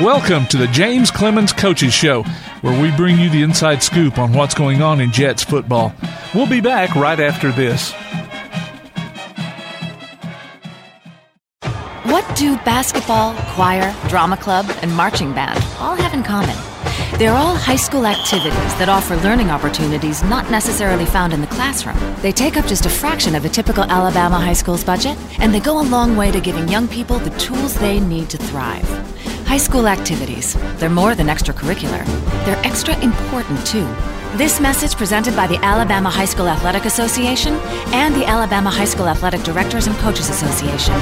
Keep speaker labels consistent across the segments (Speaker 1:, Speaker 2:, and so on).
Speaker 1: Welcome to the James Clemens Coaches Show, where we bring you the inside scoop on what's going on in Jets football. We'll be back right after this.
Speaker 2: What do basketball, choir, drama club, and marching band all have in common? They're all high school activities that offer learning opportunities not necessarily found in the classroom. They take up just a fraction of a typical Alabama high school's budget, and they go a long way to giving young people the tools they need to thrive. High school activities, they're more than extracurricular, they're extra important too. This message presented by the Alabama High School Athletic Association and the Alabama High School Athletic Directors and Coaches Association.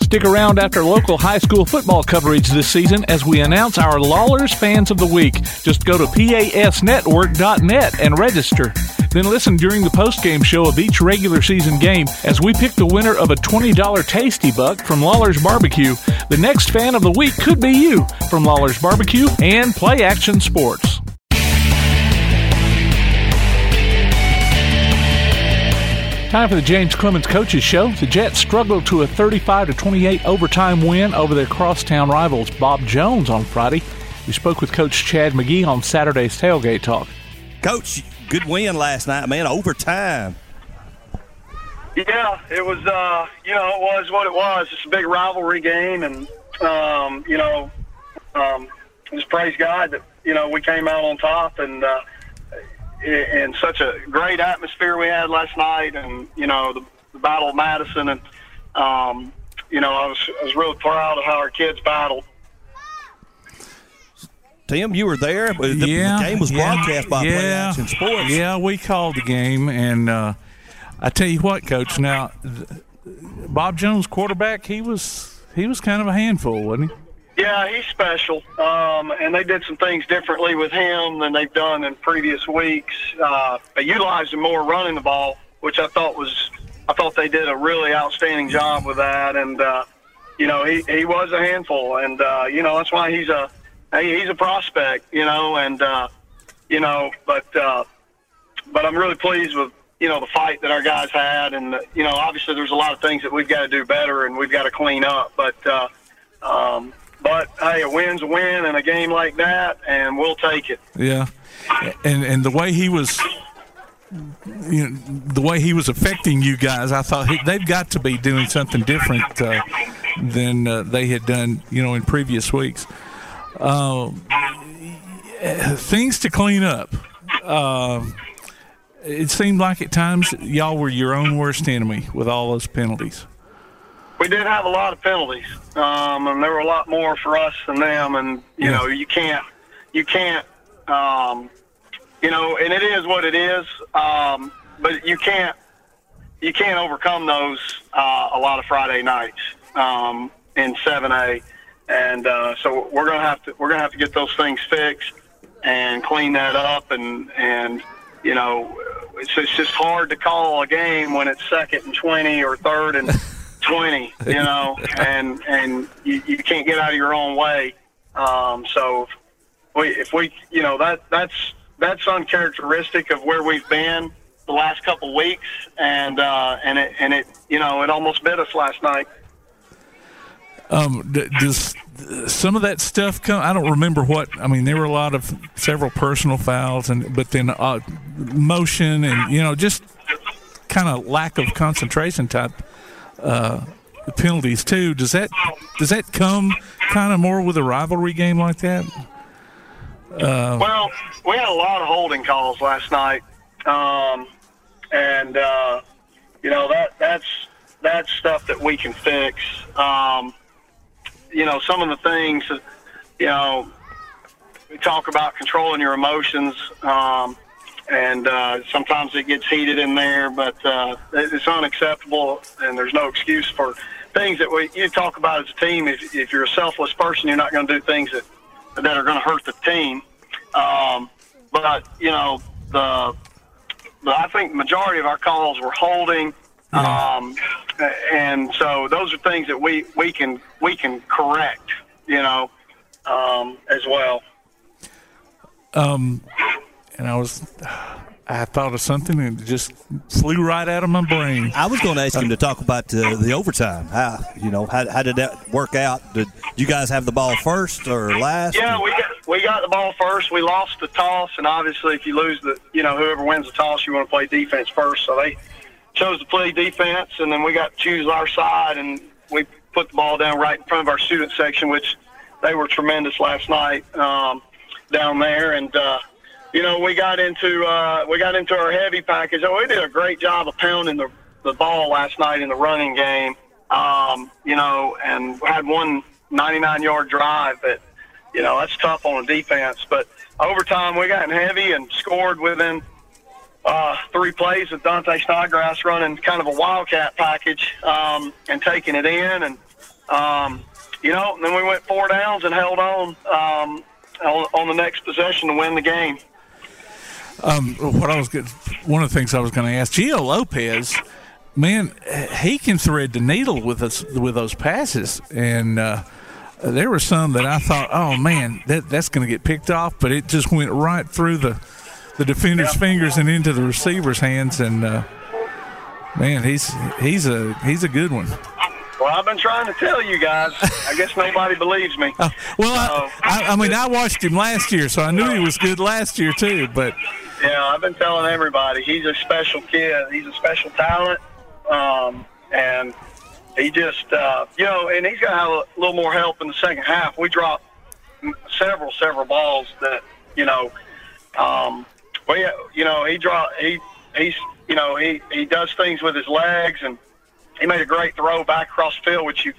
Speaker 1: Stick around after local high school football coverage this season as we announce our Lawlers Fans of the Week. Just go to pasnetwork.net and register. Then listen during the post-game show of each regular season game as we pick the winner of a $20 Tasty Buck from Lawler's Barbecue. The next fan of the week could be you from Lawler's Barbecue and Play Action Sports. Time for the James Clemens Coaches Show. The Jets struggled to a 35 to 28 overtime win over their crosstown rivals Bob Jones on Friday. We spoke with Coach Chad McGee on Saturday's tailgate talk.
Speaker 3: Coach, good win last night, man. Overtime.
Speaker 4: Yeah, it was. Uh, you know, it was what it was. It's a big rivalry game, and um, you know, um, just praise God that you know we came out on top, and uh, in such a great atmosphere we had last night, and you know the, the Battle of Madison, and um, you know I was I was really proud of how our kids battled.
Speaker 3: Tim, you were there. The,
Speaker 1: yeah,
Speaker 3: the game was broadcast by
Speaker 1: yeah,
Speaker 3: Play Action Sports.
Speaker 1: Yeah, we called the game, and uh, I tell you what, Coach. Now, th- Bob Jones, quarterback, he was he was kind of a handful, wasn't he?
Speaker 4: Yeah, he's special, um, and they did some things differently with him than they've done in previous weeks. Uh, they utilized him more running the ball, which I thought was I thought they did a really outstanding job with that. And uh, you know, he he was a handful, and uh, you know that's why he's a hey, he's a prospect, you know, and uh, you know, but uh, but I'm really pleased with you know the fight that our guys had, and you know, obviously there's a lot of things that we've got to do better and we've got to clean up, but. Uh, um, but hey, a win's a win in a game like that, and we'll take it.
Speaker 1: Yeah, and and the way he was, you know, the way he was affecting you guys, I thought he, they've got to be doing something different uh, than uh, they had done, you know, in previous weeks. Uh, things to clean up. Uh, it seemed like at times y'all were your own worst enemy with all those penalties
Speaker 4: we did have a lot of penalties, um, and there were a lot more for us than them. And you
Speaker 1: Yeah.
Speaker 4: know, you can't, you can't, um, you know, and it is what it is. Um, but you can't, you can't overcome those uh, a lot of Friday nights um, in 7A, and uh, so we're gonna have to, we're gonna have to get those things fixed and clean that up, and and you know, it's, it's just hard to call a game when it's second and 20 or third and 20, you know, and and you, you can't get out of your own way. Um, so we, if we, you know, that that's that's uncharacteristic of where we've been the last couple weeks, and uh, and it and it, you know, it almost bit us last night.
Speaker 1: Um, does some of that stuff come? I don't remember what. I mean, there were a lot of several personal fouls, and but then uh, motion and you know just kind of lack of concentration type uh, penalties too. Does that does that come kind of more with a rivalry game like that?
Speaker 4: Well, we had a lot of holding calls last night, um, and uh, you know that that's that's stuff that we can fix. Um, you know, some of the things, you know, we talk about controlling your emotions, um, and uh, sometimes it gets heated in there, but uh, it's unacceptable, and there's no excuse for things that we you talk about as a team. If, if you're a selfless person, you're not going to do things that that are going to hurt the team. Um, but you know, the, the I think majority of our calls were holding, um, and so those are things that we we can we can correct. You know, um, as well.
Speaker 1: Um, and I was, I thought of something and it just flew right out of my brain.
Speaker 3: I was going to ask him to talk about uh, the overtime. How you know how, how did that work out? Did you guys have the ball first or last?
Speaker 4: Yeah, we got we got the ball first. We lost the toss, and obviously, if you lose the, you know, whoever wins the toss, you want to play defense first. So they chose to play defense, and then we got to choose our side, and we put the ball down right in front of our student section, which they were tremendous last night um, down there, and. uh you know, we got into uh, we got into our heavy package. Oh, we did a great job of pounding the the ball last night in the running game. Um, you know, and had one 99 yard drive that, you know, that's tough on a defense. But overtime, we got in heavy and scored within uh, three plays with Dante Snodgrass running kind of a wildcat package um, and taking it in. And, um, you know, and then we went four downs and held on, um, on on the next possession to win the game.
Speaker 1: Um, what I was one of the things I was going to ask Gio Lopez, man, he can thread the needle with us with those passes, and uh, there were some that I thought, oh man, that that's going to get picked off, but it just went right through the the defender's fingers and into the receiver's hands, and uh, man, he's he's a he's a good one.
Speaker 4: Well, I've been trying to tell you guys. I guess nobody believes me.
Speaker 1: Uh, well, I, I, I, mean, I watched him last year, so I knew he was good last year too. But
Speaker 4: yeah, I've been telling everybody he's a special kid. He's a special talent, um, and he just, uh, you know, and he's going to have a little more help in the second half. We dropped several, several balls that, you know, um, well, yeah, you know, he draw, he, he's, you know, he, he does things with his legs and he made a great throw back across field, which you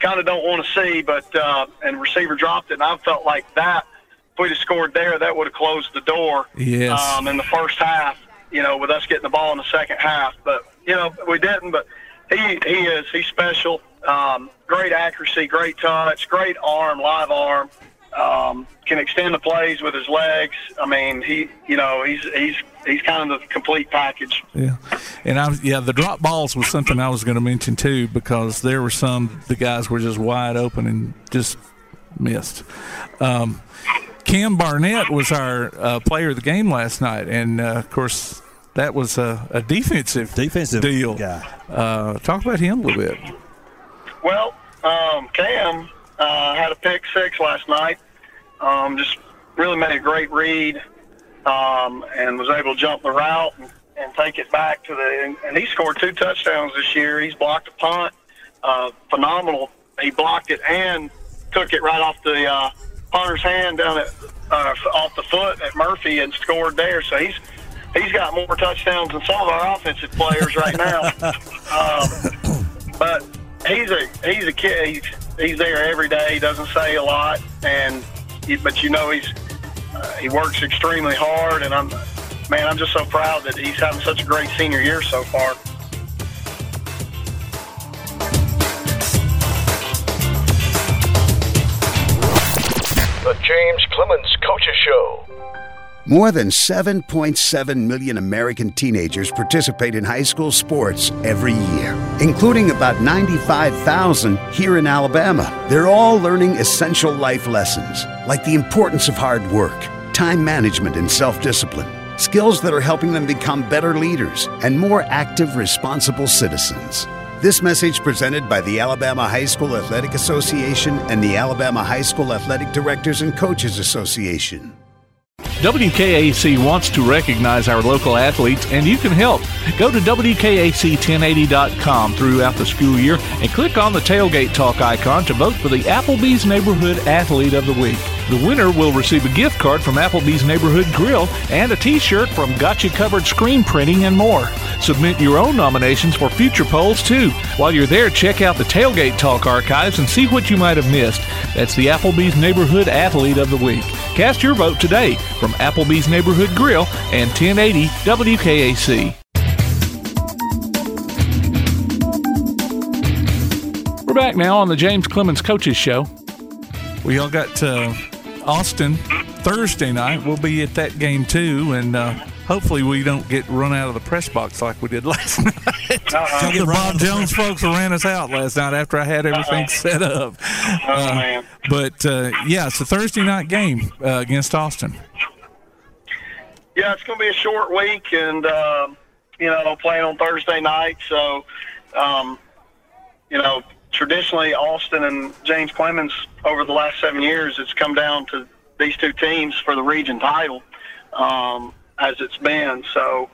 Speaker 4: kind of don't want to see, but, uh, and receiver dropped it. And I felt like that, if we'd have scored there, that would have closed the door,
Speaker 1: yes.
Speaker 4: um, in the first half, you know, with us getting the ball in the second half. But, you know, we didn't, but he, he is, he's special. Um, great accuracy, great touch, great arm, live arm. Um, can extend the plays with his legs. I mean, he, you know, he's he's he's kind of the complete package.
Speaker 1: Yeah, and I yeah the drop balls was something I was going to mention too because there were some the guys were just wide open and just missed. Um, Cam Barnett was our uh, player of the game last night, and uh, of course that was a, a defensive
Speaker 3: defensive
Speaker 1: deal.
Speaker 3: guy.
Speaker 1: Uh, talk about him a little bit.
Speaker 4: Well, um, Cam uh, had a pick six last night. Um, just really made a great read um, and was able to jump the route and, and take it back to the. And, and he scored two touchdowns this year. He's blocked a punt. Uh, phenomenal. He blocked it and took it right off the uh, punter's hand down at uh, off the foot at Murphy and scored there. So he's he's got more touchdowns than some of our offensive players right now. um, but he's a he's a kid. He's, he's there every day. He doesn't say a lot, and but you know he's uh, he works extremely hard, and I'm man, I'm just so proud that he's having such a great senior year so far.
Speaker 5: The James Clemens Coaches Show.
Speaker 6: More than 7.7 million American teenagers participate in high school sports every year, including about 95,000 here in Alabama. They're all learning essential life lessons, like the importance of hard work, time management, and self discipline. Skills that are helping them become better leaders and more active, responsible citizens. This message presented by the Alabama High School Athletic Association and the Alabama High School Athletic Directors and Coaches Association.
Speaker 1: WKAC wants to recognize our local athletes, and you can help. Go to WKAC1080.com throughout the school year and click on the Tailgate Talk icon to vote for the Applebee's Neighborhood Athlete of the Week. The winner will receive a gift card from Applebee's Neighborhood Grill and a t shirt from Gotcha Covered Screen Printing and more. Submit your own nominations for future polls, too. While you're there, check out the Tailgate Talk archives and see what you might have missed. That's the Applebee's Neighborhood Athlete of the Week. Cast your vote today from Applebee's Neighborhood Grill and 1080 WKAC. We're back now on the James Clemens Coaches Show. We all got uh, Austin Thursday night. We'll be at that game too, and uh, hopefully we don't get run out of the press box like we did last night.
Speaker 4: Uh-uh.
Speaker 1: the Bob Jones folks ran us out last night after I had everything
Speaker 4: Uh-oh.
Speaker 1: set up.
Speaker 4: Oh
Speaker 1: Uh. But uh, yeah, it's a Thursday night game uh, against Austin.
Speaker 4: yeah, it's going to be a short week, and uh, you know, playing on Thursday night. So, um, you know, traditionally Austin and James Clemens over the last seven years, it's come down to these two teams for the region title, um, as it's been. So,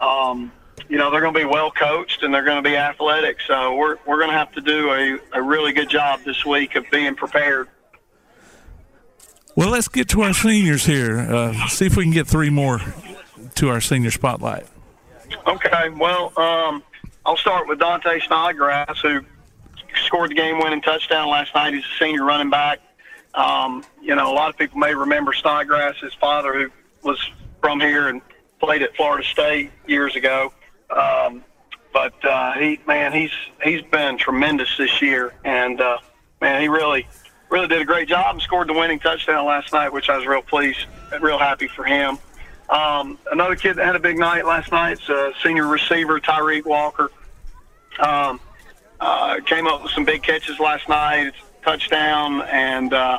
Speaker 4: um, you know, they're going to be well coached and they're going to be athletic. So we're we're going to have to do a, a really good job this week of being prepared.
Speaker 1: Well, let's get to our seniors here. Uh, see if we can get three more to our senior spotlight.
Speaker 4: Okay. Well, um, I'll start with Dante Snodgrass, who scored the game-winning touchdown last night. He's a senior running back. Um, you know, a lot of people may remember Snodgrass, his father, who was from here and played at Florida State years ago. Um, but uh, he, man, he's he's been tremendous this year, and uh, man, he really really did a great job and scored the winning touchdown last night, which I was real pleased, and real happy for him. Um, another kid that had a big night last night is uh, senior receiver Tyreek Walker. Um, uh, came up with some big catches last night, touchdown, and uh,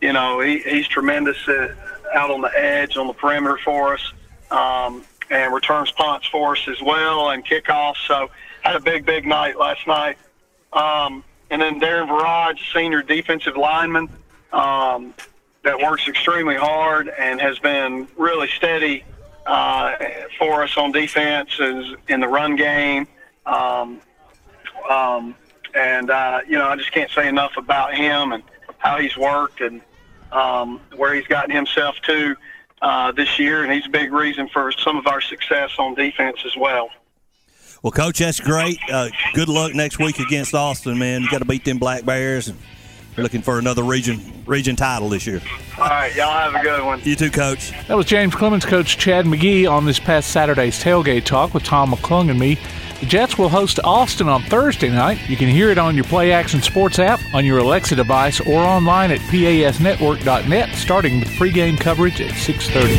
Speaker 4: you know he, he's tremendous uh, out on the edge on the perimeter for us, um, and returns punts for us as well and kickoffs. So had a big big night last night. Um, and then Darren Verage, senior defensive lineman, um, that works extremely hard and has been really steady uh, for us on defense in the run game. Um, um, and, uh, you know, I just can't say enough about him and how he's worked and um, where he's gotten himself to uh, this year. And he's a big reason for some of our success on defense as well.
Speaker 3: Well, Coach, that's great. Uh, good luck next week against Austin, man. You got to beat them Black Bears, and we're looking for another region region title this year.
Speaker 4: All right, y'all have a good one.
Speaker 3: You too, Coach.
Speaker 1: That was James Clemens coach Chad McGee on this past Saturday's tailgate talk with Tom McClung and me. The Jets will host Austin on Thursday night. You can hear it on your Play Action Sports app, on your Alexa device, or online at pasnetwork.net, starting with pregame coverage at 6:30.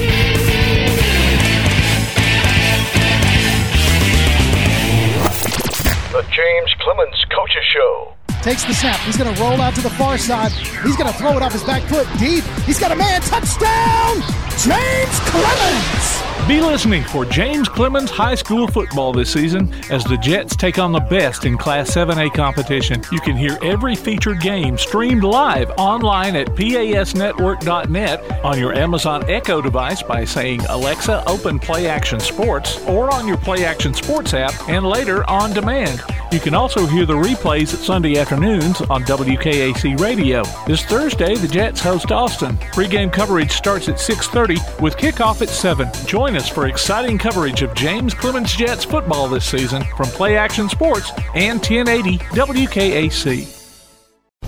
Speaker 5: James Clemens Coaches Show.
Speaker 7: Takes the snap. He's going to roll out to the far side. He's going to throw it off his back foot deep. He's got a man. Touchdown! James Clemens!
Speaker 1: Be listening for James Clemens High School football this season as the Jets take on the best in Class 7A competition. You can hear every featured game streamed live online at pasnetwork.net on your Amazon Echo device by saying Alexa open Play Action Sports or on your Play Action Sports app and later on demand. You can also hear the replays at Sunday afternoons on WKAC Radio. This Thursday, the Jets host Austin. Pre-game coverage starts at 6:30 with kickoff at 7. Join us for exciting coverage of James Clemens Jets football this season from Play Action Sports and 1080 WKAC.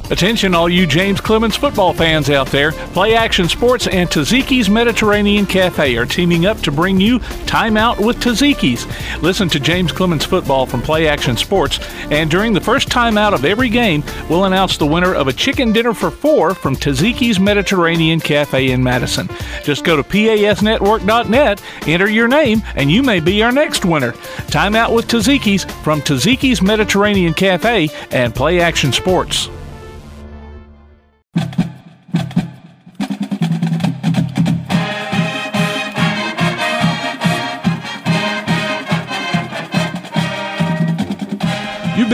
Speaker 1: Attention, all you James Clemens football fans out there. Play Action Sports and Taziki's Mediterranean Cafe are teaming up to bring you Time Out with Taziki's. Listen to James Clemens football from Play Action Sports, and during the first time out of every game, we'll announce the winner of a chicken dinner for four from Taziki's Mediterranean Cafe in Madison. Just go to pasnetwork.net, enter your name, and you may be our next winner. Time Out with Taziki's from Taziki's Mediterranean Cafe and Play Action Sports.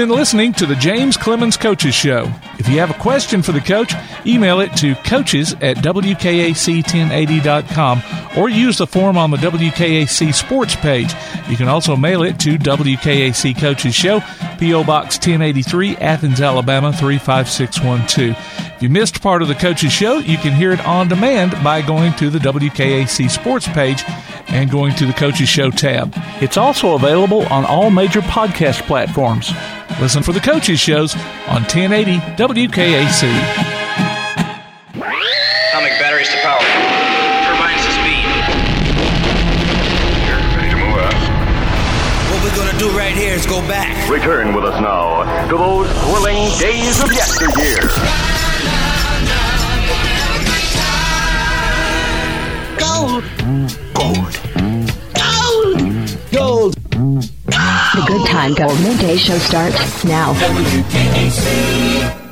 Speaker 1: Been listening to the James Clemens Coaches Show. If you have a question for the coach, email it to coaches at WKAC1080.com or use the form on the WKAC Sports page. You can also mail it to WKAC Coaches Show, P.O. Box 1083, Athens, Alabama 35612. If you missed part of the Coaches Show, you can hear it on demand by going to the WKAC Sports page and going to the Coaches Show tab. It's also available on all major podcast platforms. Listen for the Coaches Shows on 1080 WKAC.
Speaker 8: Atomic batteries to power. Turbines to speed.
Speaker 5: You're ready to move out.
Speaker 8: What we're gonna do right here is go back.
Speaker 5: Return with us now to those thrilling days of yesteryear.
Speaker 7: Gold!
Speaker 9: Gold.
Speaker 7: Gold!
Speaker 9: Gold Midday Show starts now.
Speaker 10: WKAC